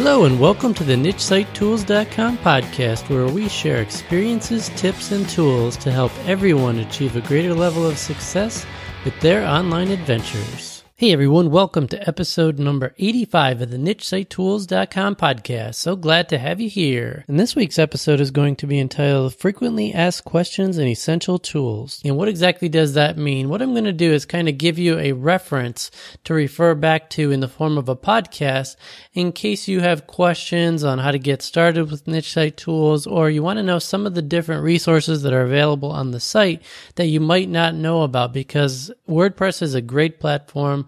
Hello, and welcome to the NicheSiteTools.com podcast, where we share experiences, tips, and tools to help everyone achieve a greater level of success with their online adventures. Hey everyone, welcome to episode number 85 of the NicheSiteTools.com podcast. So glad to have you here. And this week's episode is going to be entitled Frequently Asked Questions and Essential Tools. And what exactly does that mean? What I'm going to do is kind of give you a reference to refer back to in the form of a podcast in case you have questions on how to get started with Niche Site Tools or you want to know some of the different resources that are available on the site that you might not know about because WordPress is a great platform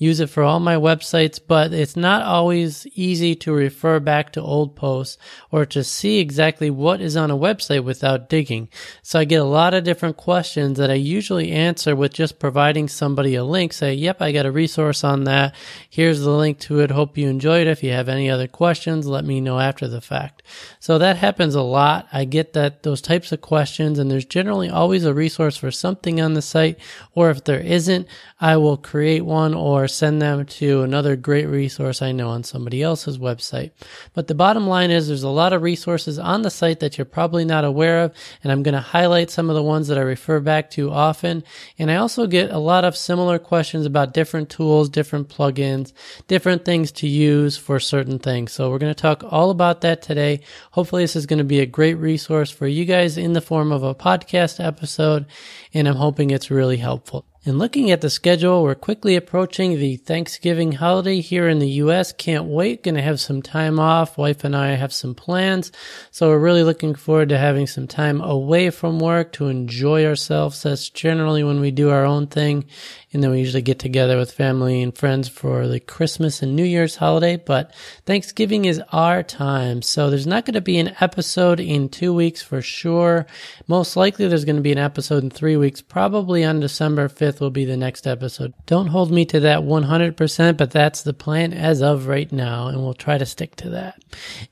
use it for all my websites, but it's not always easy to refer back to old posts or to see exactly what is on a website without digging. So I get a lot of different questions that I usually answer with just providing somebody a link, say, yep, I got a resource on that. Here's the link to it. Hope you enjoyed it. If you have any other questions, let me know after the fact. So that happens a lot. I get that those types of questions and there's generally always a resource for something on the site. Or if there isn't, I will create one or send them to another great resource I know on somebody else's website. But the bottom line is there's a lot of resources on the site that you're probably not aware of. And I'm going to highlight some of the ones that I refer back to often. And I also get a lot of similar questions about different tools, different plugins, different things to use for certain things. So we're going to talk all about that today. Hopefully this is going to be a great resource for you guys in the form of a podcast episode. And I'm hoping it's really helpful. And looking at the schedule, we're quickly approaching the Thanksgiving holiday here in the US. Can't wait. Gonna have some time off. Wife and I have some plans. So we're really looking forward to having some time away from work to enjoy ourselves. That's generally when we do our own thing. And then we usually get together with family and friends for the Christmas and New Year's holiday. But Thanksgiving is our time. So there's not going to be an episode in two weeks for sure. Most likely there's going to be an episode in three weeks, probably on December 5th 5th will be the next episode. Don't hold me to that 100%, but that's the plan as of right now, and we'll try to stick to that.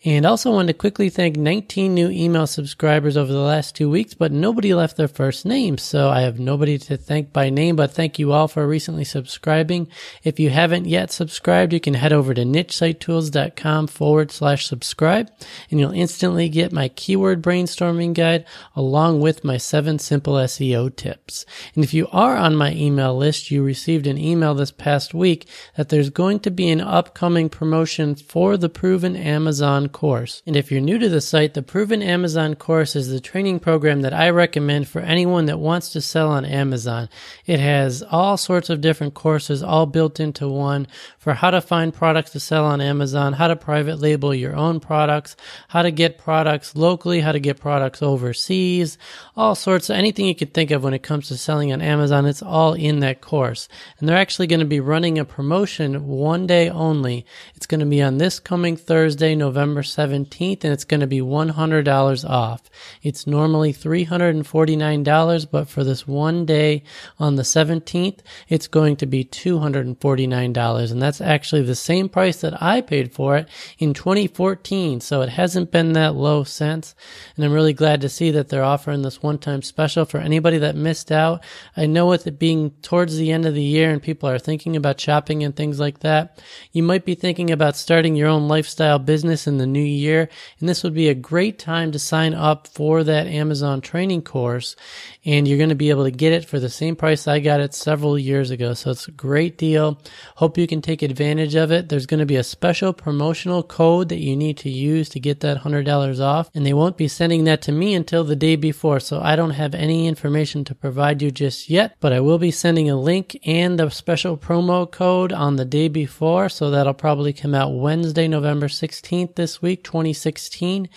And also want to quickly thank 19 new email subscribers over the last two weeks, but nobody left their first name, so I have nobody to thank by name, but thank you all for recently subscribing. If you haven't yet subscribed, you can head over to nichesitetools.com forward slash subscribe, and you'll instantly get my keyword brainstorming guide along with my seven simple SEO tips. And if you are on my my email list, you received an email this past week that there's going to be an upcoming promotion for the Proven Amazon course. And if you're new to the site, the Proven Amazon course is the training program that I recommend for anyone that wants to sell on Amazon. It has all sorts of different courses all built into one for how to find products to sell on Amazon, how to private label your own products, how to get products locally, how to get products overseas, all sorts of anything you could think of when it comes to selling on Amazon. It's all in that course. And they're actually going to be running a promotion one day only. It's going to be on this coming Thursday, November 17th, and it's going to be $100 off. It's normally $349, but for this one day on the 17th, it's going to be $249. And that's actually the same price that I paid for it in 2014. So it hasn't been that low since. And I'm really glad to see that they're offering this one time special for anybody that missed out. I know with it being towards the end of the year and people are thinking about shopping and things like that, you might be thinking about starting your own lifestyle business in the new year. And this would be a great time to sign up for that Amazon training course. And you're going to be able to get it for the same price I got it several years ago. So it's a great deal. Hope you can take advantage of it. There's going to be a special promotional code that you need to use to get that $100 off. And they won't be sending that to me until the day before. So I don't have any information to provide you just yet, but I will be sending a link and the special promo code on the day before. So that'll probably come out Wednesday, November 16th this week, 2016.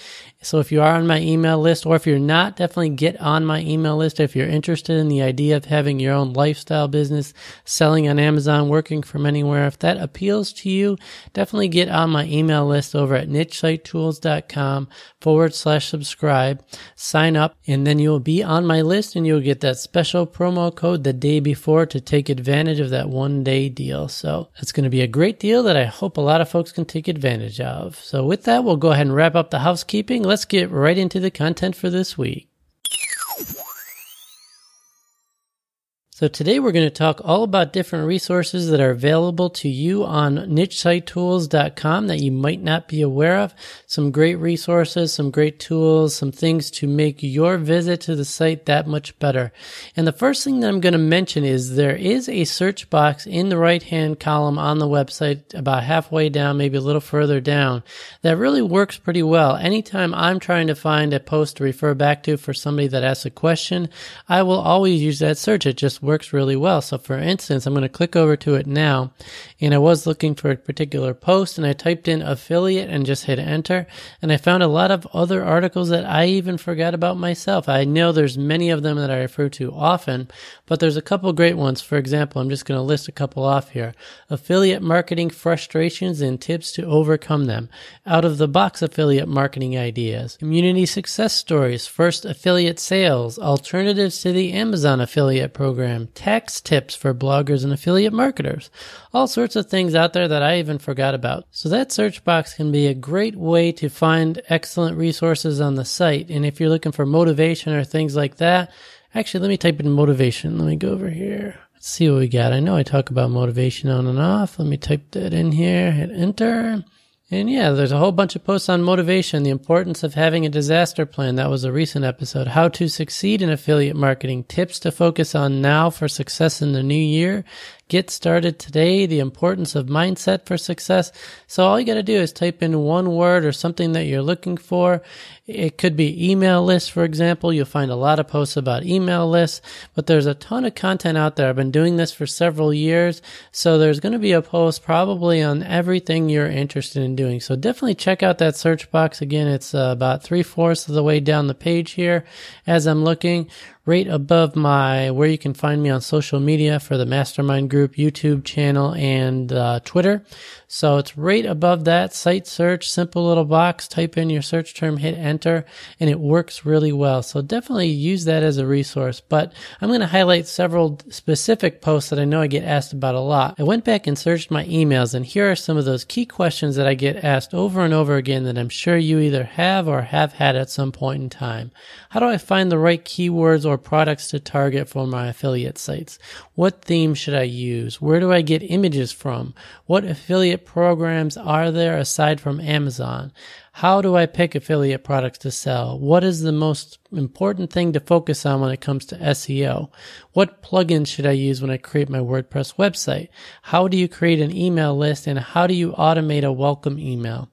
So if you are on my email list or if you're not, definitely get on my email list. If you're interested in the idea of having your own lifestyle business, selling on Amazon, working from anywhere, if that appeals to you, definitely get on my email list over at nichesitetools.com forward slash subscribe, sign up, and then you'll be on my list and you'll get that special promo code the day before to take advantage of that one day deal. So it's going to be a great deal that I hope a lot of folks can take advantage of. So with that, we'll go ahead and wrap up the housekeeping let's get right into the content for this week. So today we're going to talk all about different resources that are available to you on nichesitetools.com that you might not be aware of. Some great resources, some great tools, some things to make your visit to the site that much better. And the first thing that I'm going to mention is there is a search box in the right hand column on the website about halfway down, maybe a little further down that really works pretty well. Anytime I'm trying to find a post to refer back to for somebody that asks a question, I will always use that search. It just works really well. So for instance, I'm going to click over to it now and I was looking for a particular post and I typed in affiliate and just hit enter and I found a lot of other articles that I even forgot about myself. I know there's many of them that I refer to often, but there's a couple great ones. For example, I'm just going to list a couple off here. Affiliate marketing frustrations and tips to overcome them. Out of the box affiliate marketing ideas. Community success stories. First affiliate sales. Alternatives to the Amazon affiliate program tax tips for bloggers and affiliate marketers. All sorts of things out there that I even forgot about. So that search box can be a great way to find excellent resources on the site. And if you're looking for motivation or things like that, actually, let me type in motivation. Let me go over here. Let's see what we got. I know I talk about motivation on and off. Let me type that in here, hit enter. And yeah, there's a whole bunch of posts on motivation, the importance of having a disaster plan. That was a recent episode. How to succeed in affiliate marketing, tips to focus on now for success in the new year, Get started today, the importance of mindset for success. So all you got to do is type in one word or something that you're looking for. It could be email lists, for example. You'll find a lot of posts about email lists, but there's a ton of content out there. I've been doing this for several years. So there's going to be a post probably on everything you're interested in doing. So definitely check out that search box. Again, it's uh, about three fourths of the way down the page here as I'm looking right above my where you can find me on social media for the mastermind group youtube channel and uh, twitter so it's right above that site search, simple little box, type in your search term, hit enter, and it works really well. So definitely use that as a resource. But I'm going to highlight several specific posts that I know I get asked about a lot. I went back and searched my emails and here are some of those key questions that I get asked over and over again that I'm sure you either have or have had at some point in time. How do I find the right keywords or products to target for my affiliate sites? What theme should I use? Where do I get images from? What affiliate programs are there aside from Amazon? How do I pick affiliate products to sell? What is the most important thing to focus on when it comes to SEO? What plugins should I use when I create my WordPress website? How do you create an email list and how do you automate a welcome email?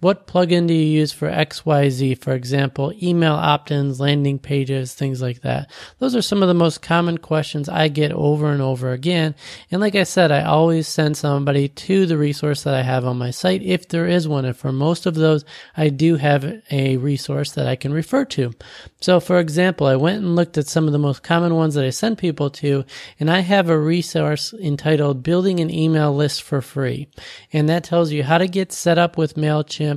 What plugin do you use for XYZ? For example, email opt-ins, landing pages, things like that. Those are some of the most common questions I get over and over again. And like I said, I always send somebody to the resource that I have on my site if there is one. And for most of those, I do have a resource that I can refer to. So for example, I went and looked at some of the most common ones that I send people to, and I have a resource entitled Building an Email List for Free. And that tells you how to get set up with MailChimp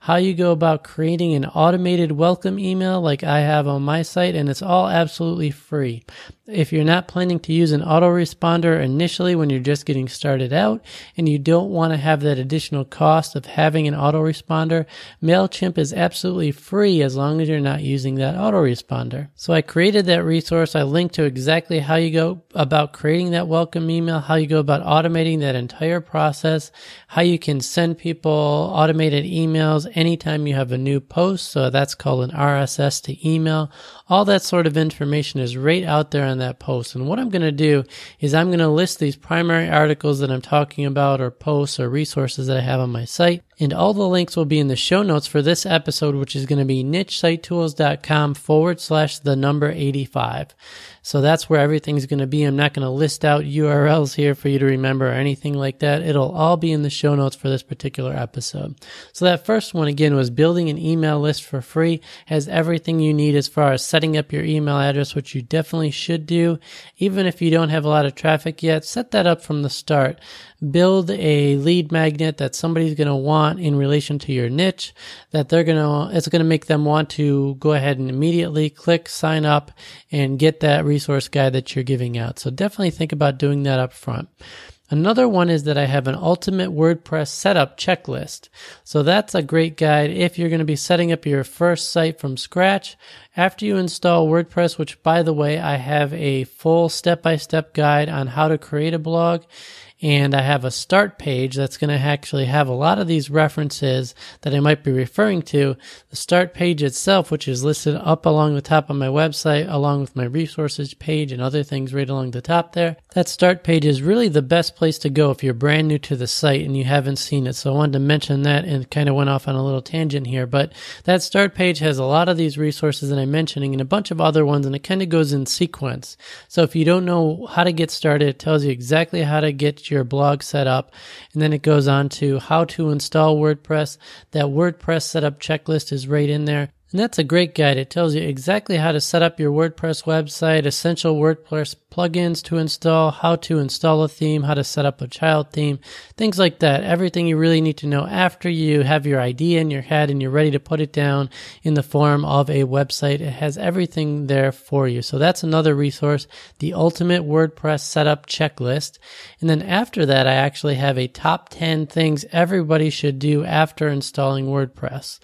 How you go about creating an automated welcome email like I have on my site, and it's all absolutely free. If you're not planning to use an autoresponder initially when you're just getting started out and you don't want to have that additional cost of having an autoresponder, MailChimp is absolutely free as long as you're not using that autoresponder. So I created that resource. I linked to exactly how you go about creating that welcome email, how you go about automating that entire process, how you can send people automated emails anytime you have a new post. So that's called an RSS to email. All that sort of information is right out there on that post. And what I'm going to do is I'm going to list these primary articles that I'm talking about or posts or resources that I have on my site. And all the links will be in the show notes for this episode, which is going to be nichesitetools.com forward slash the number 85. So that's where everything's going to be. I'm not going to list out URLs here for you to remember or anything like that. It'll all be in the show notes for this particular episode. So that first one again was building an email list for free has everything you need as far as setting up your email address, which you definitely should do. Even if you don't have a lot of traffic yet, set that up from the start build a lead magnet that somebody's going to want in relation to your niche that they're going to, it's going to make them want to go ahead and immediately click sign up and get that resource guide that you're giving out. So definitely think about doing that up front. Another one is that I have an ultimate WordPress setup checklist. So that's a great guide if you're going to be setting up your first site from scratch. After you install WordPress, which by the way, I have a full step by step guide on how to create a blog and I have a start page that's going to actually have a lot of these references that I might be referring to. The start page itself, which is listed up along the top of my website, along with my resources page and other things right along the top there. That start page is really the best place to go if you're brand new to the site and you haven't seen it. So I wanted to mention that and kind of went off on a little tangent here, but that start page has a lot of these resources that I'm mentioning and a bunch of other ones and it kind of goes in sequence. So if you don't know how to get started, it tells you exactly how to get your blog set up. And then it goes on to how to install WordPress. That WordPress setup checklist is right in there. And that's a great guide. It tells you exactly how to set up your WordPress website, essential WordPress plugins to install, how to install a theme, how to set up a child theme, things like that. Everything you really need to know after you have your idea in your head and you're ready to put it down in the form of a website. It has everything there for you. So that's another resource, the ultimate WordPress setup checklist. And then after that, I actually have a top 10 things everybody should do after installing WordPress.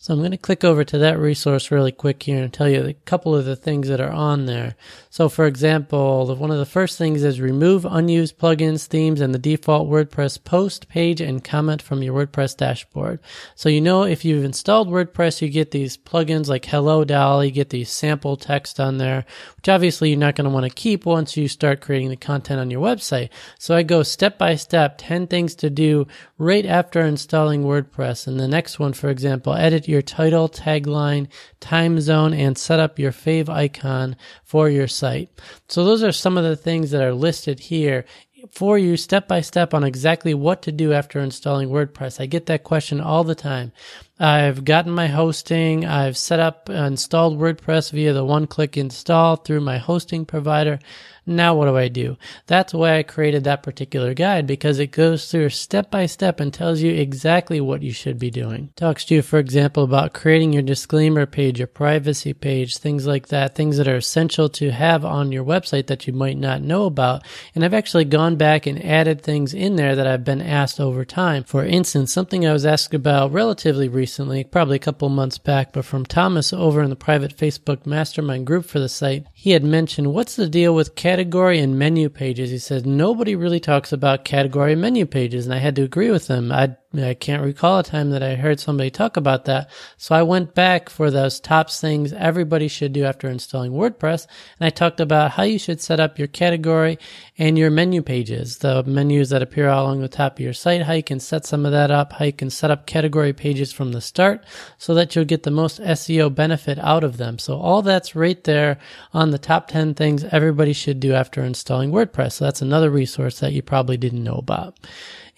So I'm going to click over to that resource really quick here and tell you a couple of the things that are on there. So for example, one of the first things is remove unused plugins, themes, and the default WordPress post, page, and comment from your WordPress dashboard. So you know if you've installed WordPress, you get these plugins like Hello Dolly, you get these sample text on there, which obviously you're not going to want to keep once you start creating the content on your website. So I go step by step, 10 things to do right after installing WordPress. And the next one, for example, edit your title, tagline, time zone, and set up your favicon for your So those are some of the things that are listed here for you step by step on exactly what to do after installing WordPress. I get that question all the time. I've gotten my hosting. I've set up, installed WordPress via the one click install through my hosting provider. Now what do I do? That's why I created that particular guide because it goes through step by step and tells you exactly what you should be doing. Talks to you, for example, about creating your disclaimer page, your privacy page, things like that, things that are essential to have on your website that you might not know about. And I've actually gone back and added things in there that I've been asked over time. For instance, something I was asked about relatively recently, probably a couple months back, but from Thomas over in the private Facebook mastermind group for the site, he had mentioned what's the deal with cat category and menu pages. He says nobody really talks about category and menu pages, and I had to agree with him. I I can't recall a time that I heard somebody talk about that. So I went back for those top things everybody should do after installing WordPress, and I talked about how you should set up your category and your menu pages, the menus that appear all along the top of your site, how you can set some of that up, how you can set up category pages from the start so that you'll get the most SEO benefit out of them. So all that's right there on the top 10 things everybody should do after installing WordPress. So that's another resource that you probably didn't know about.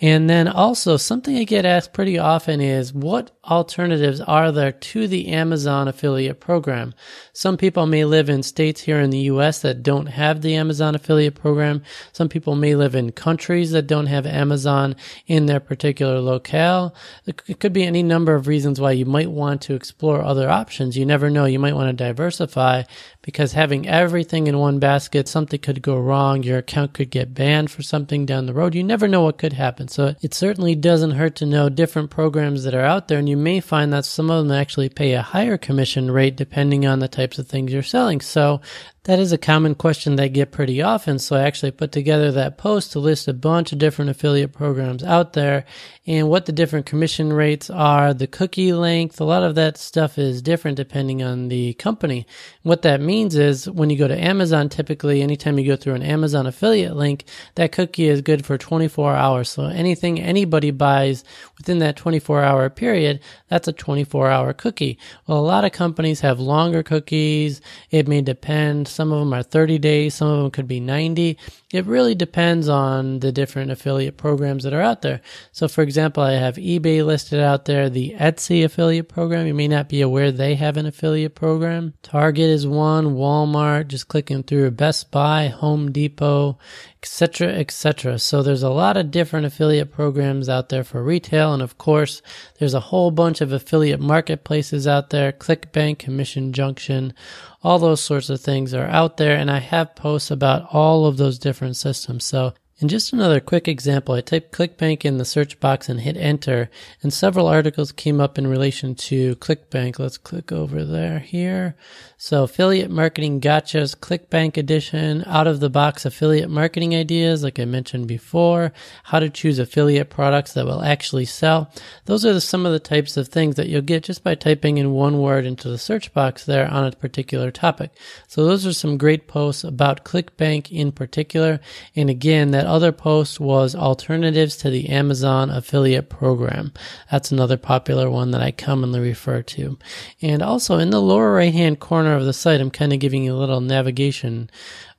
And then also something I get asked pretty often is what alternatives are there to the Amazon affiliate program? Some people may live in states here in the US that don't have the Amazon affiliate program. Some people may live in countries that don't have Amazon in their particular locale. It could be any number of reasons why you might want to explore other options. You never know. You might want to diversify because having everything in one basket, something could go wrong. Your account could get banned for something down the road. You never know what could happen. So it certainly doesn't hurt to know different programs that are out there. And you may find that some of them actually pay a higher commission rate depending on the types of things you're selling. So that is a common question that I get pretty often. So I actually put together that post to list a bunch of different affiliate programs out there and what the different commission rates are, the cookie length. A lot of that stuff is different depending on the company. What that means is when you go to Amazon, typically anytime you go through an Amazon affiliate link, that cookie is good for 24 hours. So anything anybody buys within that 24 hour period, that's a 24 hour cookie. Well, a lot of companies have longer cookies. It may depend some of them are 30 days, some of them could be 90. It really depends on the different affiliate programs that are out there. So, for example, I have eBay listed out there, the Etsy affiliate program. You may not be aware they have an affiliate program. Target is one, Walmart, just clicking through Best Buy, Home Depot, etc., etc. So there's a lot of different affiliate programs out there for retail, and of course, there's a whole bunch of affiliate marketplaces out there: ClickBank, Commission Junction, all those sorts of things are out there, and I have posts about all of those different systems. So And just another quick example, I typed ClickBank in the search box and hit enter, and several articles came up in relation to ClickBank. Let's click over there here. So affiliate marketing gotchas, ClickBank edition, out of the box affiliate marketing ideas, like I mentioned before, how to choose affiliate products that will actually sell. Those are the, some of the types of things that you'll get just by typing in one word into the search box there on a particular topic. So those are some great posts about ClickBank in particular. And again, that other post was alternatives to the Amazon affiliate program. That's another popular one that I commonly refer to. And also in the lower right hand corner of the site, I'm kind of giving you a little navigation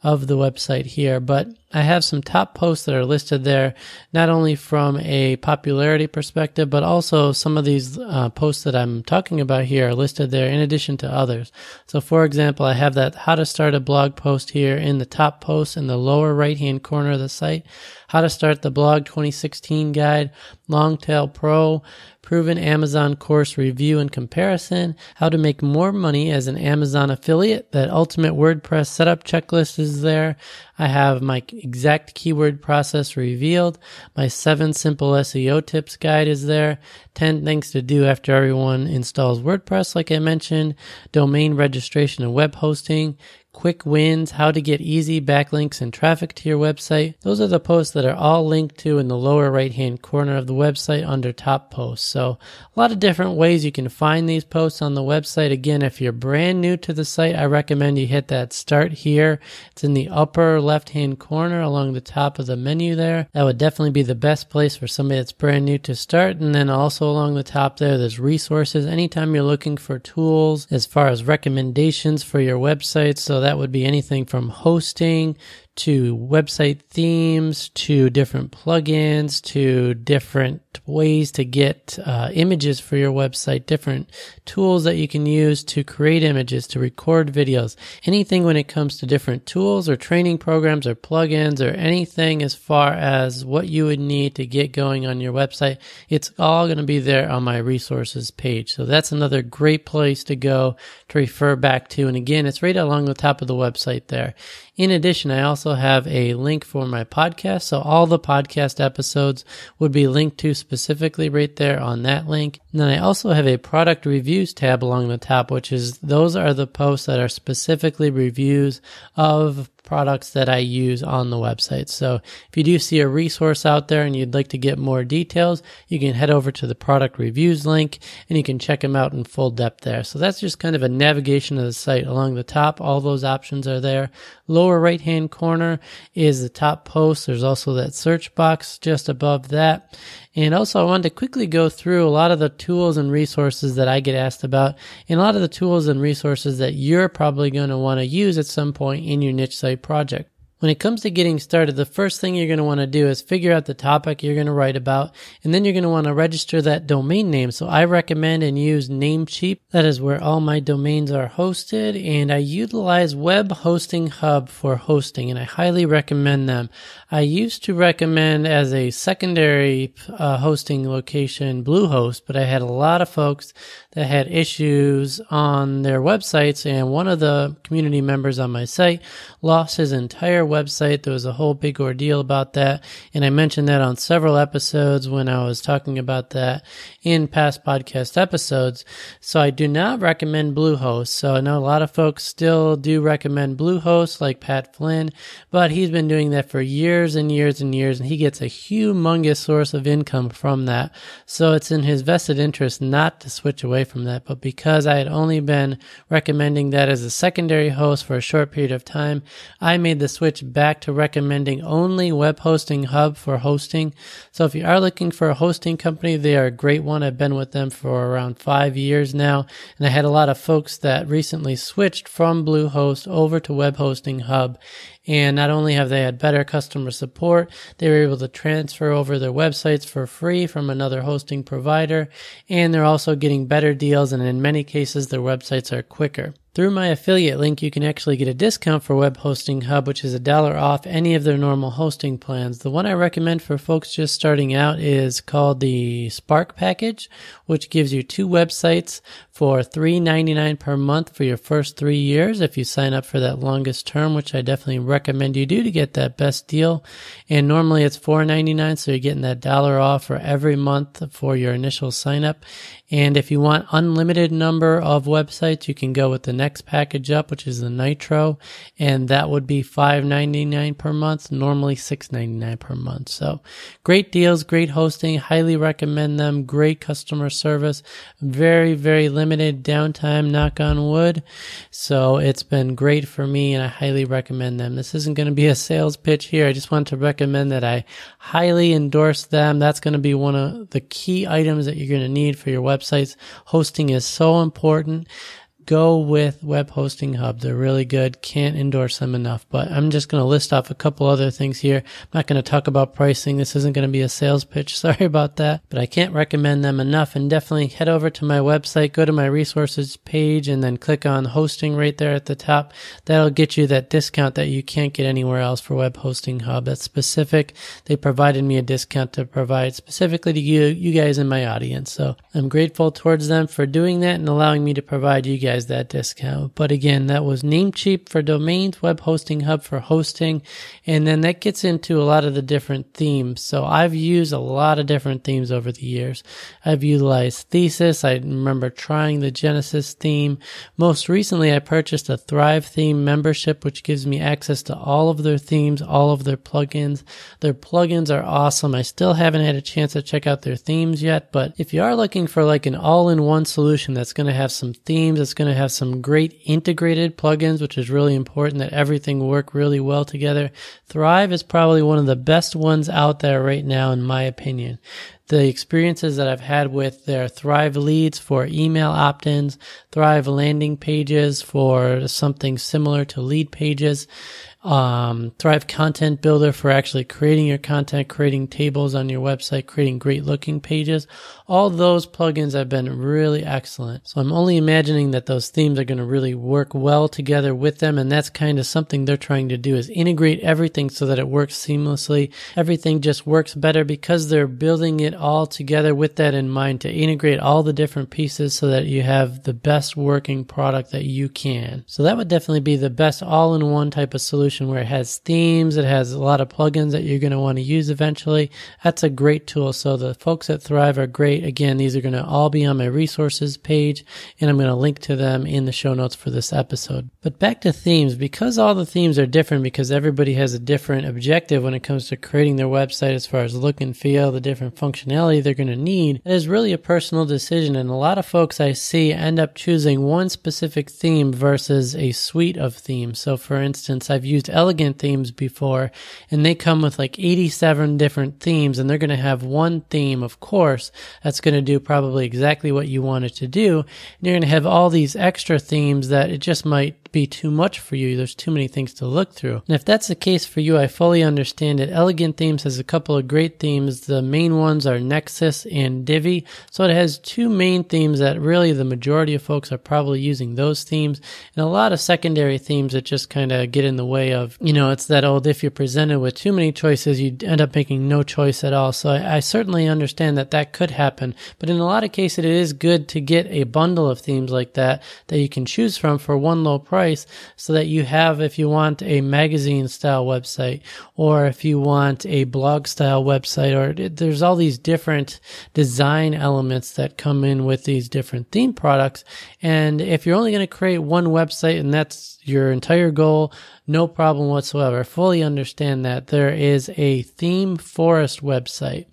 of the website here, but I have some top posts that are listed there, not only from a popularity perspective, but also some of these uh, posts that I'm talking about here are listed there in addition to others. So for example, I have that how to start a blog post here in the top post in the lower right hand corner of the site, how to start the blog 2016 guide, Long Tail Pro, proven Amazon course review and comparison, how to make more money as an Amazon affiliate. That ultimate WordPress setup checklist is there. I have my exact keyword process revealed. My seven simple SEO tips guide is there. 10 things to do after everyone installs WordPress, like I mentioned. Domain registration and web hosting quick wins, how to get easy backlinks and traffic to your website. Those are the posts that are all linked to in the lower right hand corner of the website under top posts. So a lot of different ways you can find these posts on the website. Again, if you're brand new to the site, I recommend you hit that start here. It's in the upper left hand corner along the top of the menu there. That would definitely be the best place for somebody that's brand new to start. And then also along the top there, there's resources. Anytime you're looking for tools as far as recommendations for your website. So that would be anything from hosting to website themes to different plugins to different ways to get uh, images for your website, different tools that you can use to create images, to record videos, anything when it comes to different tools or training programs or plugins or anything as far as what you would need to get going on your website. It's all going to be there on my resources page. So that's another great place to go to refer back to. And again, it's right along the top of the website there. In addition, I also have a link for my podcast. So all the podcast episodes would be linked to specifically right there on that link. And then I also have a product reviews tab along the top, which is those are the posts that are specifically reviews of products that I use on the website. So if you do see a resource out there and you'd like to get more details, you can head over to the product reviews link and you can check them out in full depth there. So that's just kind of a navigation of the site along the top. All those options are there. Lower right hand corner is the top post. There's also that search box just above that. And also, I wanted to quickly go through a lot of the tools and resources that I get asked about, and a lot of the tools and resources that you're probably going to want to use at some point in your niche site project. When it comes to getting started, the first thing you're going to want to do is figure out the topic you're going to write about, and then you're going to want to register that domain name. So I recommend and use Namecheap. That is where all my domains are hosted, and I utilize Web Hosting Hub for hosting, and I highly recommend them. I used to recommend as a secondary uh, hosting location Bluehost, but I had a lot of folks that had issues on their websites, and one of the community members on my site lost his entire website. There was a whole big ordeal about that. And I mentioned that on several episodes when I was talking about that in past podcast episodes. So I do not recommend Bluehost. So I know a lot of folks still do recommend Bluehost like Pat Flynn, but he's been doing that for years and years and years and he gets a humongous source of income from that. So it's in his vested interest not to switch away from that. But because I had only been recommending that as a secondary host for a short period of time, I made the switch back to recommending only Web Hosting Hub for hosting. So if you are looking for a hosting company, they are a great one. I've been with them for around five years now. And I had a lot of folks that recently switched from Bluehost over to Web Hosting Hub. And not only have they had better customer support, they were able to transfer over their websites for free from another hosting provider. And they're also getting better deals. And in many cases, their websites are quicker. Through my affiliate link, you can actually get a discount for Web Hosting Hub, which is a dollar off any of their normal hosting plans. The one I recommend for folks just starting out is called the Spark package, which gives you two websites for $3.99 per month for your first three years if you sign up for that longest term, which I definitely recommend you do to get that best deal. And normally it's $4.99, so you're getting that dollar off for every month for your initial sign up. And if you want unlimited number of websites, you can go with the next package up, which is the Nitro, and that would be $5.99 per month, normally $6.99 per month. So great deals, great hosting, highly recommend them, great customer service, very, very limited downtime, knock on wood. So it's been great for me and I highly recommend them. This isn't going to be a sales pitch here. I just want to recommend that I highly endorse them. That's going to be one of the key items that you're going to need for your website websites. Hosting is so important go with Web Hosting Hub. They're really good. Can't endorse them enough. But I'm just going to list off a couple other things here. I'm not going to talk about pricing. This isn't going to be a sales pitch. Sorry about that. But I can't recommend them enough. And definitely head over to my website, go to my resources page, and then click on hosting right there at the top. That'll get you that discount that you can't get anywhere else for Web Hosting Hub. That's specific. They provided me a discount to provide specifically to you, you guys in my audience. So I'm grateful towards them for doing that and allowing me to provide you guys guys that discount. But again, that was Namecheap for domains, Web Hosting Hub for hosting, and then that gets into a lot of the different themes. So I've used a lot of different themes over the years. I've utilized Thesis. I remember trying the Genesis theme. Most recently, I purchased a Thrive theme membership, which gives me access to all of their themes, all of their plugins. Their plugins are awesome. I still haven't had a chance to check out their themes yet, but if you are looking for like an all-in-one solution that's going to have some themes, that's going to have some great integrated plugins, which is really important that everything work really well together. Thrive is probably one of the best ones out there right now, in my opinion. The experiences that I've had with their Thrive leads for email opt-ins, Thrive landing pages for something similar to Leadpages, um, Thrive Content Builder for actually creating your content, creating tables on your website, creating great looking pages. All those plugins have been really excellent. So I'm only imagining that those themes are going to really work well together with them. And that's kind of something they're trying to do is integrate everything so that it works seamlessly. Everything just works better because they're building it all together with that in mind to integrate all the different pieces so that you have the best working product that you can. So that would definitely be the best all in one type of solution where it has themes, it has a lot of plugins that you're going to want to use eventually. That's a great tool. So the folks at Thrive are great. Again, these are going to all be on my resources page and I'm going to link to them in the show notes for this episode. But back to themes, because all the themes are different because everybody has a different objective when it comes to creating their website as far as look and feel, the different functionality they're going to need, it is really a personal decision. And a lot of folks I see end up choosing one specific theme versus a suite of themes. So for instance, I've used used elegant themes before and they come with like 87 different themes and they're going to have one theme, of course, that's going to do probably exactly what you want it to do. And you're going to have all these extra themes that it just might be too much for you. There's too many things to look through. And if that's the case for you, I fully understand it. Elegant Themes has a couple of great themes. The main ones are Nexus and Divi. So it has two main themes that really the majority of folks are probably using those themes and a lot of secondary themes that just kind of get in the way of, you know, it's that old if you're presented with too many choices, you end up making no choice at all. So I, I certainly understand that that could happen. But in a lot of cases, it is good to get a bundle of themes like that that you can choose from for one low price price so that you have, if you want a magazine style website or if you want a blog style website or there's all these different design elements that come in with these different theme products. And if you're only going to create one website and that's your entire goal, no problem whatsoever. Fully understand that there is a ThemeForest website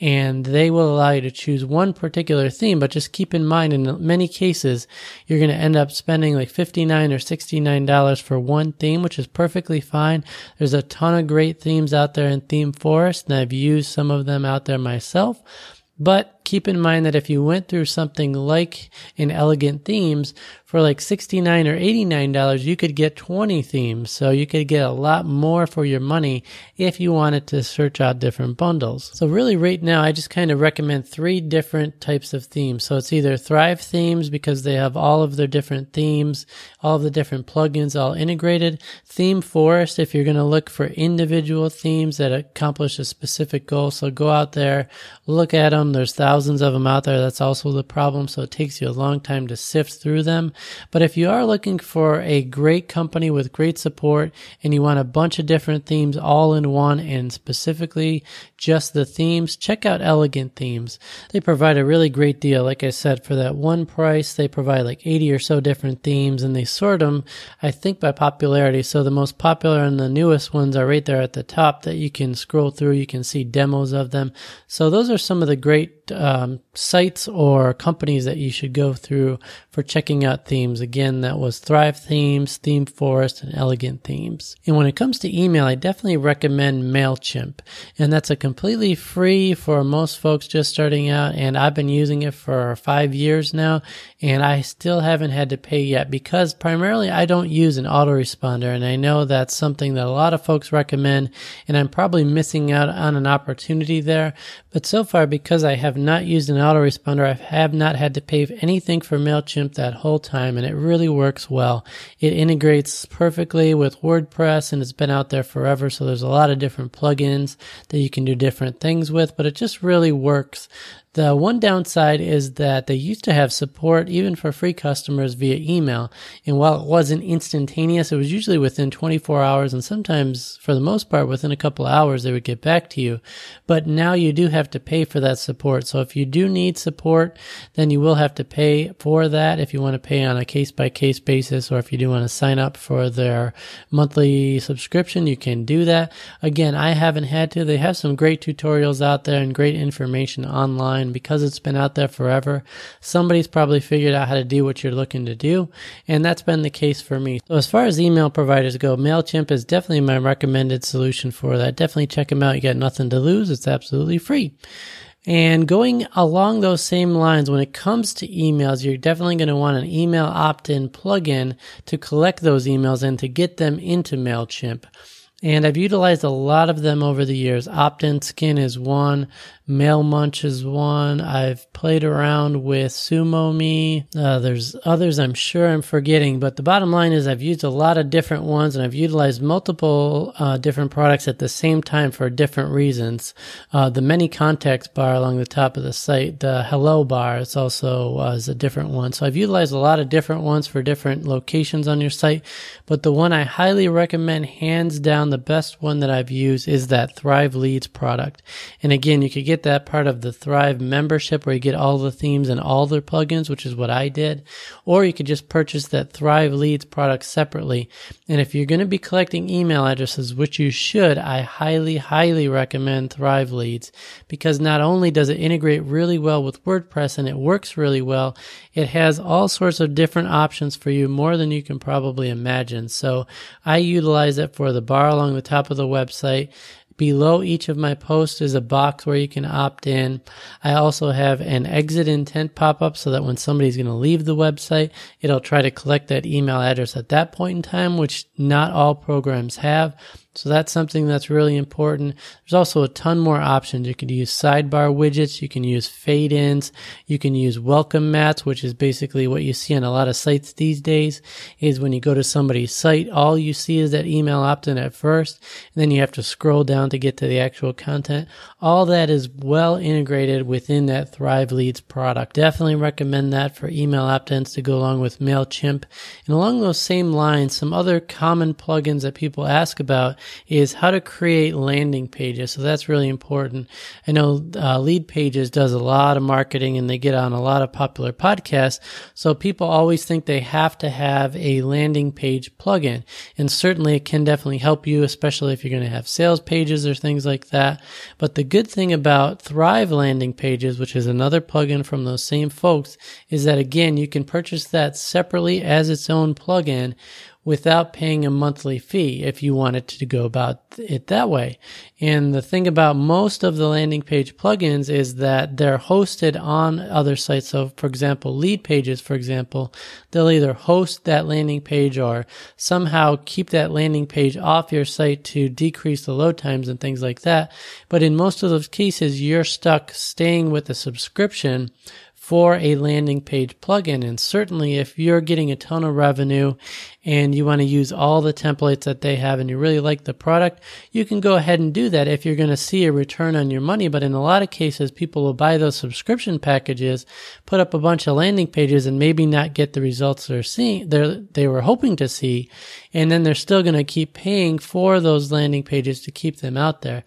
and they will allow you to choose one particular theme, but just keep in mind in many cases, you're going to end up spending like 59 or $69 for one theme, which is perfectly fine. There's a ton of great themes out there in ThemeForest and I've used some of them out there myself. But keep in mind that if you went through something like an Elegant Themes, for like 69 or $89, you could get 20 themes. So you could get a lot more for your money if you wanted to search out different bundles. So really right now, I just kind of recommend three different types of themes. So it's either Thrive themes because they have all of their different themes, all of the different plugins all integrated. ThemeForest if you're going to look for individual themes that accomplish a specific goal. So go out there, look at them. There's thousands of them out there. That's also the problem. So it takes you a long time to sift through them. But if you are looking for a great company with great support and you want a bunch of different themes all in one and specifically just the themes, check out Elegant Themes. They provide a really great deal. Like I said, for that one price, they provide like 80 or so different themes and they sort them, I think, by popularity. So the most popular and the newest ones are right there at the top that you can scroll through. You can see demos of them. So those are some of the great um, sites or companies that you should go through for checking out themes. Again, that was Thrive Themes, ThemeForest, and Elegant Themes. And when it comes to email, I definitely recommend MailChimp. And that's a completely free for most folks just starting out. And I've been using it for five years now. And I still haven't had to pay yet because primarily I don't use an autoresponder. And I know that's something that a lot of folks recommend. And I'm probably missing out on an opportunity there. But so far, because I have not used an autoresponder, I have not had to pay anything for MailChimp that whole time, and it really works well. It integrates perfectly with WordPress, and it's been out there forever, so there's a lot of different plugins that you can do different things with, but it just really works. The one downside is that they used to have support even for free customers via email. And while it wasn't instantaneous, it was usually within 24 hours and sometimes for the most part within a couple hours they would get back to you. But now you do have to pay for that support. So if you do need support, then you will have to pay for that if you want to pay on a case by case basis or if you do want to sign up for their monthly subscription, you can do that. Again, I haven't had to. They have some great tutorials out there and great information online and because it's been out there forever, somebody's probably figured out how to do what you're looking to do. And that's been the case for me. So as far as email providers go, MailChimp is definitely my recommended solution for that. Definitely check them out. You got nothing to lose. It's absolutely free. And going along those same lines, when it comes to emails, you're definitely going to want an email opt-in plugin to collect those emails and to get them into MailChimp. And I've utilized a lot of them over the years. OptinSkin is one. Mailmunch is one. I've played around with SumoMe. Uh, there's others I'm sure I'm forgetting, but the bottom line is I've used a lot of different ones and I've utilized multiple uh, different products at the same time for different reasons. Uh, the ManyContacts bar along the top of the site, the hello bar, it's also uh, is a different one. So I've utilized a lot of different ones for different locations on your site, but the one I highly recommend, hands down, the best one that I've used is that Thrive Leads product. And again, you could get get that part of the Thrive membership where you get all the themes and all their plugins, which is what I did. Or you could just purchase that Thrive Leads product separately. And if you're going to be collecting email addresses, which you should, I highly, highly recommend Thrive Leads because not only does it integrate really well with WordPress and it works really well, it has all sorts of different options for you, more than you can probably imagine. So I utilize it for the bar along the top of the website. Below each of my posts is a box where you can opt in. I also have an exit intent pop up so that when somebody's going to leave the website, it'll try to collect that email address at that point in time, which not all programs have. So that's something that's really important. There's also a ton more options. You can use sidebar widgets. You can use fade ins. You can use welcome mats, which is basically what you see on a lot of sites these days is when you go to somebody's site, all you see is that email opt-in at first, and then you have to scroll down to get to the actual content. All that is well integrated within that Thrive Leads product. Definitely recommend that for email opt-ins to go along with MailChimp. And along those same lines, some other common plugins that people ask about is how to create landing pages. So that's really important. I know uh, Leadpages does a lot of marketing and they get on a lot of popular podcasts. So people always think they have to have a landing page plugin. And certainly it can definitely help you, especially if you're going to have sales pages or things like that. But the good thing about Thrive landing pages, which is another plugin from those same folks, is that again, you can purchase that separately as its own plugin without paying a monthly fee if you wanted to go about it that way. And the thing about most of the landing page plugins is that they're hosted on other sites. So for example, Leadpages, for example, they'll either host that landing page or somehow keep that landing page off your site to decrease the load times and things like that. But in most of those cases, you're stuck staying with a subscription for a landing page plugin. And certainly if you're getting a ton of revenue and you want to use all the templates that they have and you really like the product, you can go ahead and do that if you're going to see a return on your money. But in a lot of cases, people will buy those subscription packages, put up a bunch of landing pages and maybe not get the results they're seeing, they're, they were hoping to see. And then they're still going to keep paying for those landing pages to keep them out there.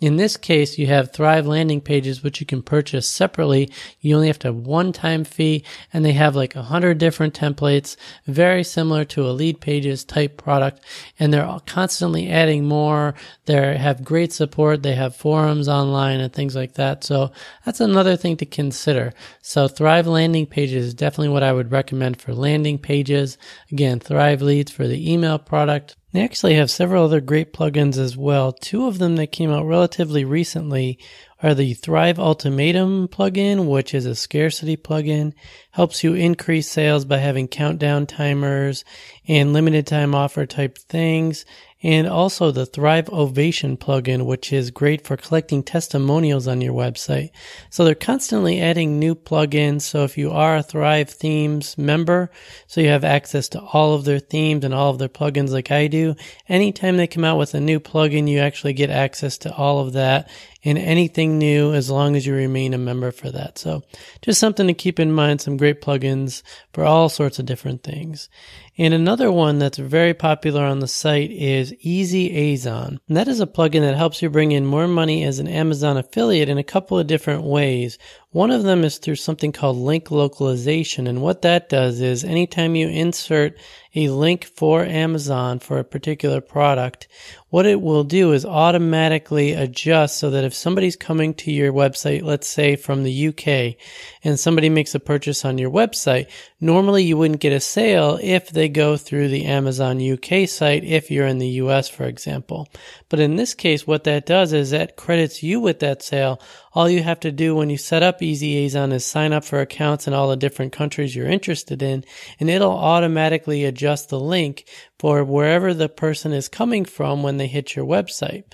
In this case, you have Thrive landing pages, which you can purchase separately. You only have to have one time fee and they have like a hundred different templates, very similar to a Leadpages type product. And they're constantly adding more. They have great support. They have forums online and things like that. So that's another thing to consider. So Thrive landing pages is definitely what I would recommend for landing pages. Again, Thrive leads for the email product. They actually have several other great plugins as well. Two of them that came out relatively recently are the Thrive Ultimatum plugin, which is a scarcity plugin, helps you increase sales by having countdown timers and limited time offer type things and also the Thrive Ovation plugin, which is great for collecting testimonials on your website. So they're constantly adding new plugins. So if you are a Thrive Themes member, so you have access to all of their themes and all of their plugins like I do, anytime they come out with a new plugin, you actually get access to all of that and anything new as long as you remain a member for that. So just something to keep in mind, some great plugins for all sorts of different things. And another one that's very popular on the site is EasyAzon. And that is a plugin that helps you bring in more money as an Amazon affiliate in a couple of different ways. One of them is through something called link localization. And what that does is anytime you insert a link for Amazon for a particular product, what it will do is automatically adjust so that if somebody's coming to your website, let's say from the UK, and somebody makes a purchase on your website, normally you wouldn't get a sale if they go through the Amazon UK site if you're in the US, for example. But in this case, what that does is that credits you with that sale all you have to do when you set up Easy EasyAzon is sign up for accounts in all the different countries you're interested in, and it'll automatically adjust the link for wherever the person is coming from when they hit your website.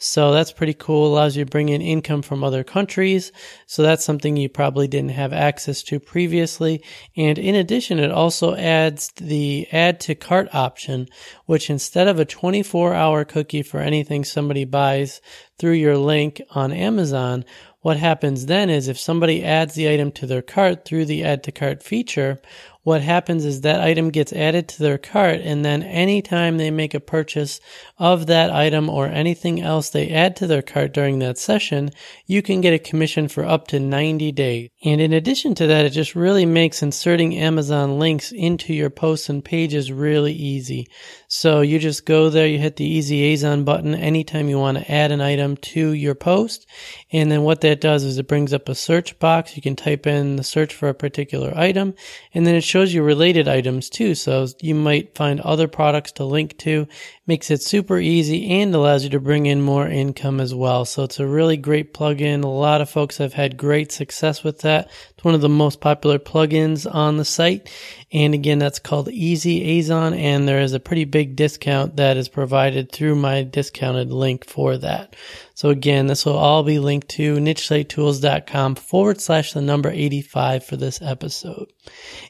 So that's pretty cool. Allows you to bring in income from other countries. So that's something you probably didn't have access to previously. And in addition, it also adds the add to cart option, which instead of a 24 hour cookie for anything somebody buys through your link on Amazon, what happens then is if somebody adds the item to their cart through the add to cart feature, what happens is that item gets added to their cart and then anytime they make a purchase of that item or anything else they add to their cart during that session, you can get a commission for up to 90 days. And in addition to that, it just really makes inserting Amazon links into your posts and pages really easy. So you just go there, you hit the easy EasyAzon button anytime you want to add an item to your post. And then what that does is it brings up a search box. You can type in the search for a particular item and then it shows you related items too. So you might find other products to link to, makes it super easy and allows you to bring in more income as well. So it's a really great plugin. A lot of folks have had great success with that. It's one of the most popular plugins on the site. And again, that's called Easy EasyAzon and there is a pretty big discount that is provided through my discounted link for that. So again, this will all be linked to nichesitetools.com forward slash the number 85 for this episode.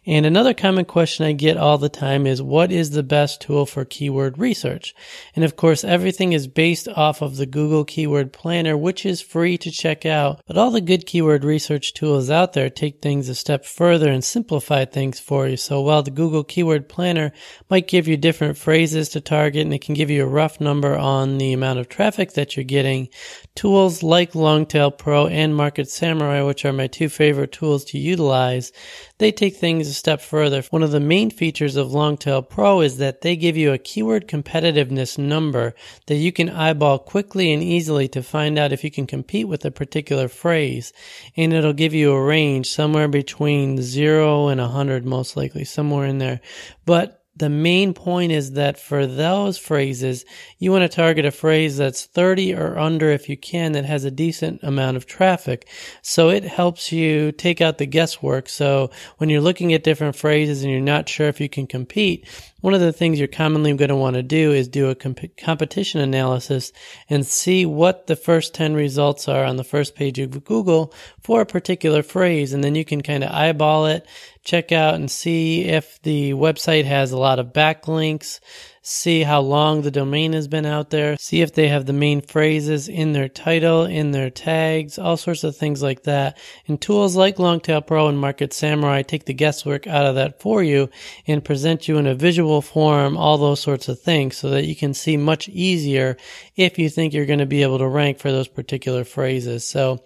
And another common question I get all the time is what is the best tool for keyword research? And of course, everything is based off of the Google Keyword Planner, which is free to check out. But all the good keyword research tools out there take things a step further and simplify things for you. So while the Google Keyword Planner might give you different phrases to target and it can give you a rough number on the amount of traffic that you're getting, Tools like Long Tail Pro and Market Samurai, which are my two favorite tools to utilize, they take things a step further. One of the main features of Long Tail Pro is that they give you a keyword competitiveness number that you can eyeball quickly and easily to find out if you can compete with a particular phrase. And it'll give you a range somewhere between zero and a hundred, most likely, somewhere in there. But the main point is that for those phrases, you want to target a phrase that's 30 or under if you can that has a decent amount of traffic. So it helps you take out the guesswork. So when you're looking at different phrases and you're not sure if you can compete, one of the things you're commonly going to want to do is do a comp- competition analysis and see what the first 10 results are on the first page of Google for a particular phrase. And then you can kind of eyeball it, check out and see if the website has a lot of backlinks, see how long the domain has been out there, see if they have the main phrases in their title, in their tags, all sorts of things like that. And tools like Long Tail Pro and Market Samurai take the guesswork out of that for you and present you in a visual form all those sorts of things so that you can see much easier if you think you're going to be able to rank for those particular phrases. So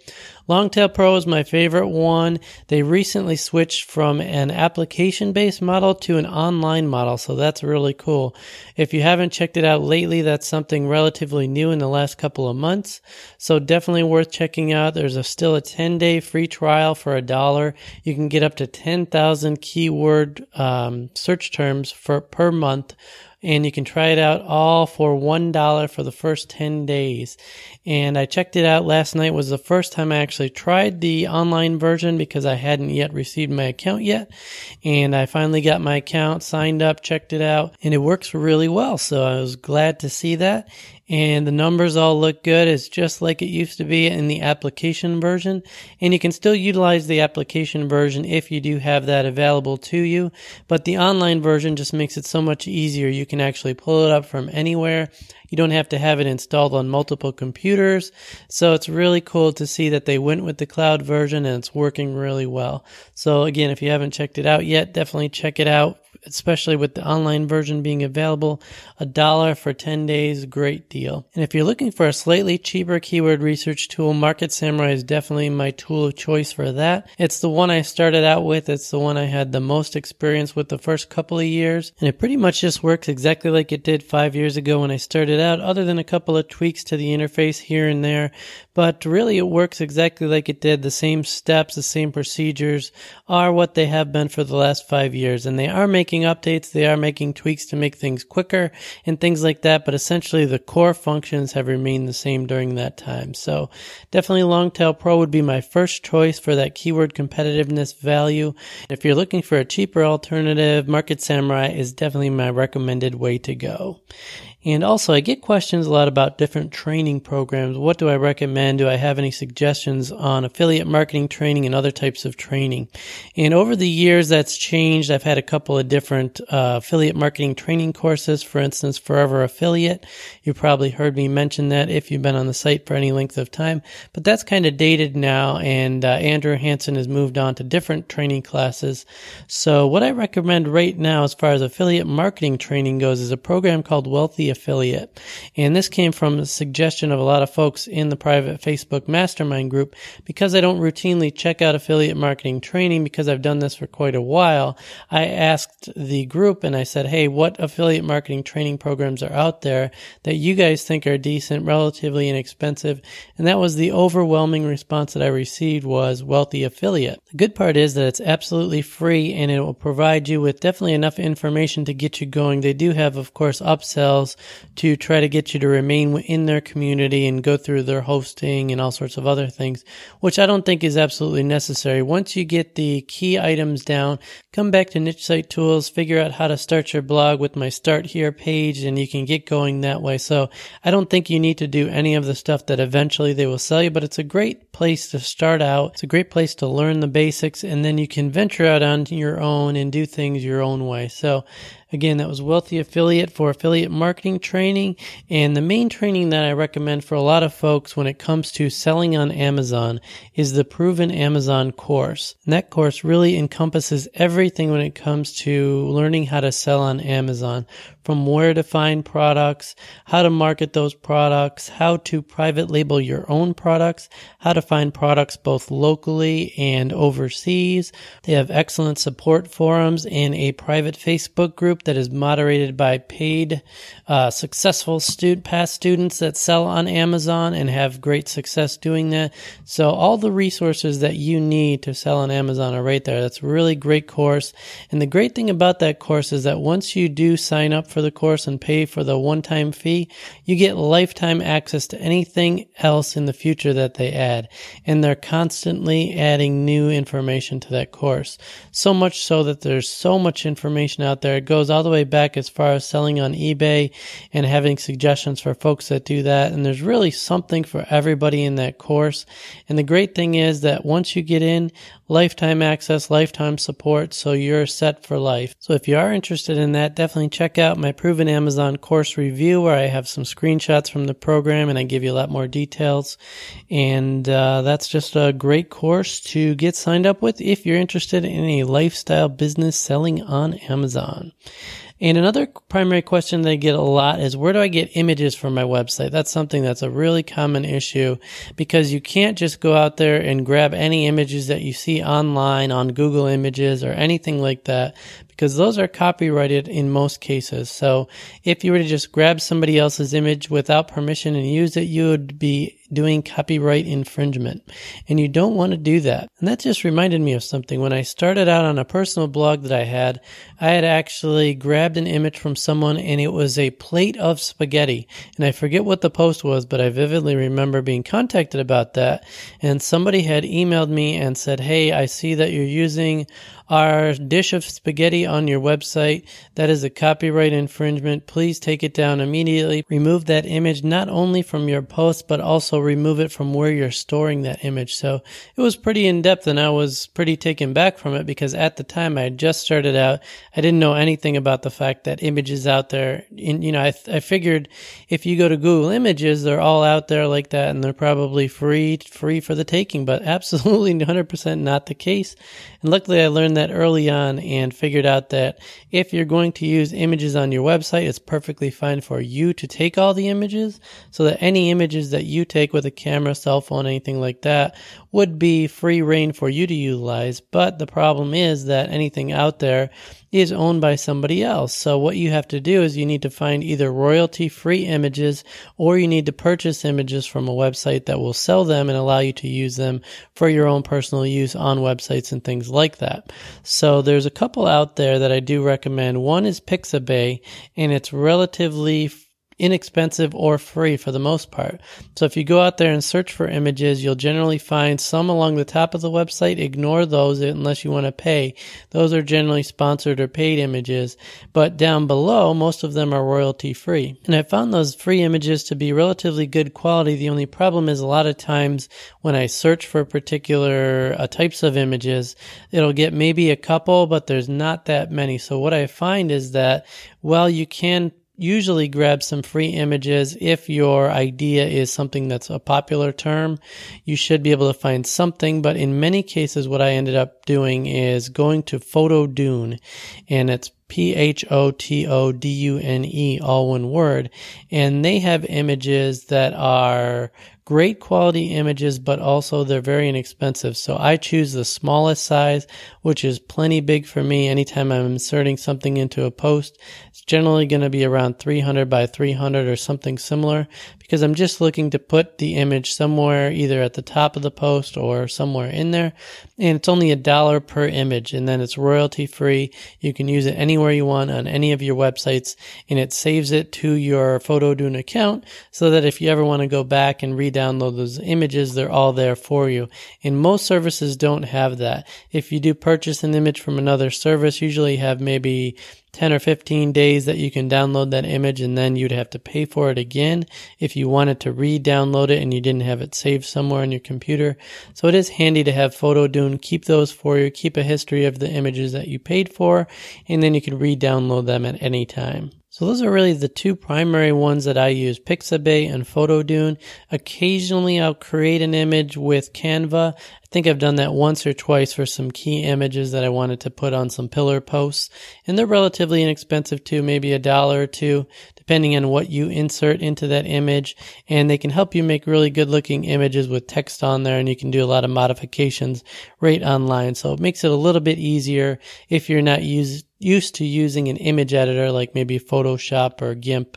Long Tail Pro is my favorite one. They recently switched from an application based model to an online model, so that's really cool. If you haven't checked it out lately, that's something relatively new in the last couple of months. So definitely worth checking out. There's a, still a 10 day free trial for a dollar. You can get up to 10,000 keyword um, search terms for per month and you can try it out all for $1 for the first 10 days. And I checked it out last night was the first time I actually tried the online version because I hadn't yet received my account yet. And I finally got my account signed up, checked it out, and it works really well. So I was glad to see that and the numbers all look good. It's just like it used to be in the application version. And you can still utilize the application version if you do have that available to you. But the online version just makes it so much easier. You can actually pull it up from anywhere. You don't have to have it installed on multiple computers. So it's really cool to see that they went with the cloud version and it's working really well. So again, if you haven't checked it out yet, definitely check it out especially with the online version being available. A dollar for 10 days, great deal. And if you're looking for a slightly cheaper keyword research tool, Market Samurai is definitely my tool of choice for that. It's the one I started out with. It's the one I had the most experience with the first couple of years. And it pretty much just works exactly like it did five years ago when I started out, other than a couple of tweaks to the interface here and there. But really it works exactly like it did. The same steps, the same procedures are what they have been for the last five years. And they are making updates, they are making tweaks to make things quicker and things like that, but essentially the core functions have remained the same during that time. So definitely Long Tail Pro would be my first choice for that keyword competitiveness value. If you're looking for a cheaper alternative, Market Samurai is definitely my recommended way to go. And also, I get questions a lot about different training programs. What do I recommend? Do I have any suggestions on affiliate marketing training and other types of training? And over the years, that's changed. I've had a couple of different uh, affiliate marketing training courses. For instance, Forever Affiliate. You probably heard me mention that if you've been on the site for any length of time. But that's kind of dated now, and uh, Andrew Hansen has moved on to different training classes. So, what I recommend right now, as far as affiliate marketing training goes, is a program called Wealthy affiliate. And this came from a suggestion of a lot of folks in the private Facebook mastermind group because I don't routinely check out affiliate marketing training because I've done this for quite a while. I asked the group and I said, Hey, what affiliate marketing training programs are out there that you guys think are decent, relatively inexpensive? And that was the overwhelming response that I received was wealthy affiliate. The good part is that it's absolutely free and it will provide you with definitely enough information to get you going. They do have, of course, upsells to try to get you to remain in their community and go through their hosting and all sorts of other things, which I don't think is absolutely necessary. Once you get the key items down, come back to Niche Site Tools, figure out how to start your blog with my Start Here page, and you can get going that way. So I don't think you need to do any of the stuff that eventually they will sell you, but it's a great place to start out. It's a great place to learn the basics, and then you can venture out on your own and do things your own way. So Again, that was Wealthy Affiliate for affiliate marketing training. And the main training that I recommend for a lot of folks when it comes to selling on Amazon is the Proven Amazon course. And that course really encompasses everything when it comes to learning how to sell on Amazon from where to find products, how to market those products, how to private label your own products, how to find products both locally and overseas. They have excellent support forums and a private Facebook group that is moderated by paid, uh, successful student, past students that sell on Amazon and have great success doing that. So all the resources that you need to sell on Amazon are right there. That's really great course. And the great thing about that course is that once you do sign up for the course and pay for the one-time fee, you get lifetime access to anything else in the future that they add. And they're constantly adding new information to that course. So much so that there's so much information out there. It goes all the way back as far as selling on eBay and having suggestions for folks that do that. And there's really something for everybody in that course. And the great thing is that once you get in, lifetime access, lifetime support, so you're set for life. So if you are interested in that, definitely check out my proven Amazon course review where I have some screenshots from the program and I give you a lot more details. And uh, that's just a great course to get signed up with if you're interested in a lifestyle business selling on Amazon. And another primary question that I get a lot is where do I get images for my website? That's something that's a really common issue because you can't just go out there and grab any images that you see online on Google Images or anything like that because those are copyrighted in most cases. So if you were to just grab somebody else's image without permission and use it, you would be doing copyright infringement. And you don't want to do that. And that just reminded me of something. When I started out on a personal blog that I had, I had actually grabbed an image from someone and it was a plate of spaghetti. And I forget what the post was, but I vividly remember being contacted about that. And somebody had emailed me and said, Hey, I see that you're using our dish of spaghetti on your website. That is a copyright infringement. Please take it down immediately. Remove that image not only from your post, but also remove it from where you're storing that image. So it was pretty in depth and I was pretty taken back from it because at the time I just started out. I didn't know anything about the fact that images out there. In, you know, I, I figured if you go to Google Images, they're all out there like that and they're probably free, free for the taking, but absolutely 100% not the case. And luckily I learned that early on and figured out that if you're going to use images on your website, it's perfectly fine for you to take all the images so that any images that you take with a camera, cell phone, anything like that would be free reign for you to utilize. But the problem is that anything out there is owned by somebody else. So what you have to do is you need to find either royalty free images or you need to purchase images from a website that will sell them and allow you to use them for your own personal use on websites and things like that. So there's a couple out there that I do recommend. One is Pixabay and it's relatively inexpensive or free for the most part. So if you go out there and search for images, you'll generally find some along the top of the website. Ignore those unless you want to pay. Those are generally sponsored or paid images. But down below, most of them are royalty free. And I found those free images to be relatively good quality. The only problem is a lot of times when I search for particular uh, types of images, it'll get maybe a couple, but there's not that many. So what I find is that, well, you can usually grab some free images. If your idea is something that's a popular term, you should be able to find something. But in many cases, what I ended up doing is going to Photodune and it's P H O T O D U N E, all one word. And they have images that are great quality images, but also they're very inexpensive. So I choose the smallest size, which is plenty big for me. Anytime I'm inserting something into a post, it's generally going to be around 300 by 300 or something similar because I'm just looking to put the image somewhere either at the top of the post or somewhere in there. And it's only a dollar per image and then it's royalty free. You can use it anywhere you want on any of your websites and it saves it to your Photodune account so that if you ever want to go back and re-download those images, they're all there for you. And most services don't have that. If you do purchase an image from another service, usually have maybe 10 or 15 days that you can download that image and then you'd have to pay for it again if you wanted to re-download it and you didn't have it saved somewhere on your computer. So it is handy to have Photodune keep those for you, keep a history of the images that you paid for, and then you can re-download them at any time. So those are really the two primary ones that I use, Pixabay and Photodune. Occasionally I'll create an image with Canva I think I've done that once or twice for some key images that I wanted to put on some pillar posts. And they're relatively inexpensive too, maybe a dollar or two, depending on what you insert into that image. And they can help you make really good looking images with text on there and you can do a lot of modifications right online. So it makes it a little bit easier if you're not used used to using an image editor like maybe Photoshop or GIMP,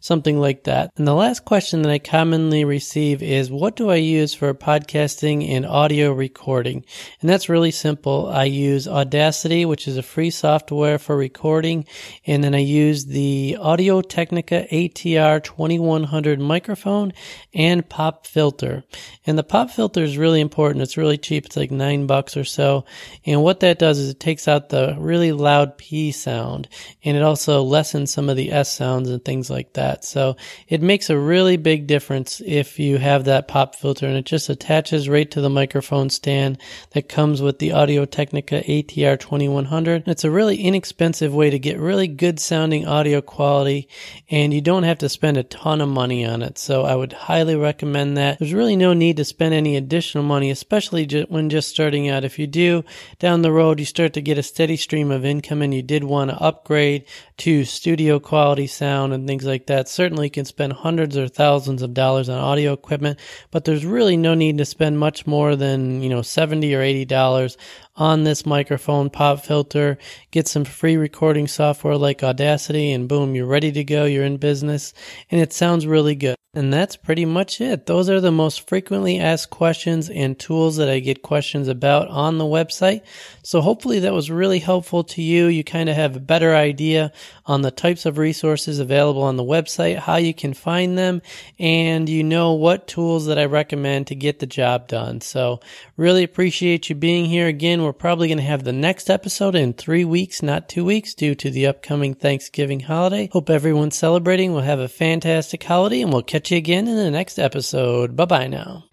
something like that. And the last question that I commonly receive is what do I use for podcasting and audio recording? And that's really simple. I use Audacity, which is a free software for recording, and then I use the Audio Technica ATR 2100 microphone and pop filter. And the pop filter is really important. It's really cheap. It's like nine bucks or so. And what that does is it takes out the really loud P sound and it also lessens some of the S sounds and things like that. So it makes a really big difference if you have that pop filter and it just attaches right to the microphone stand that comes with the Audio Technica ATR 2100. It's a really inexpensive way to get really good sounding audio quality and you don't have to spend a ton of money on it. So I would highly recommend that. There's really no need to spend any additional money, especially when just starting out. If you do down the road, you start to get a steady stream of income and you did want to upgrade to studio quality sound and things like that, certainly can spend hundreds or thousands of dollars on audio equipment, but there's really no need to spend much more than, you know, 70 or 80 dollars on this microphone pop filter, get some free recording software like Audacity and boom, you're ready to go, you're in business and it sounds really good. And that's pretty much it. Those are the most frequently asked questions and tools that I get questions about on the website. So hopefully that was really helpful to you. You kind of have a better idea on the types of resources available on the website, how you can find them, and you know what tools that I recommend to get the job done. So really appreciate you being here again. We're probably going to have the next episode in three weeks, not two weeks due to the upcoming Thanksgiving holiday. Hope everyone's celebrating. We'll have a fantastic holiday and we'll See you again in the next episode. Bye bye now.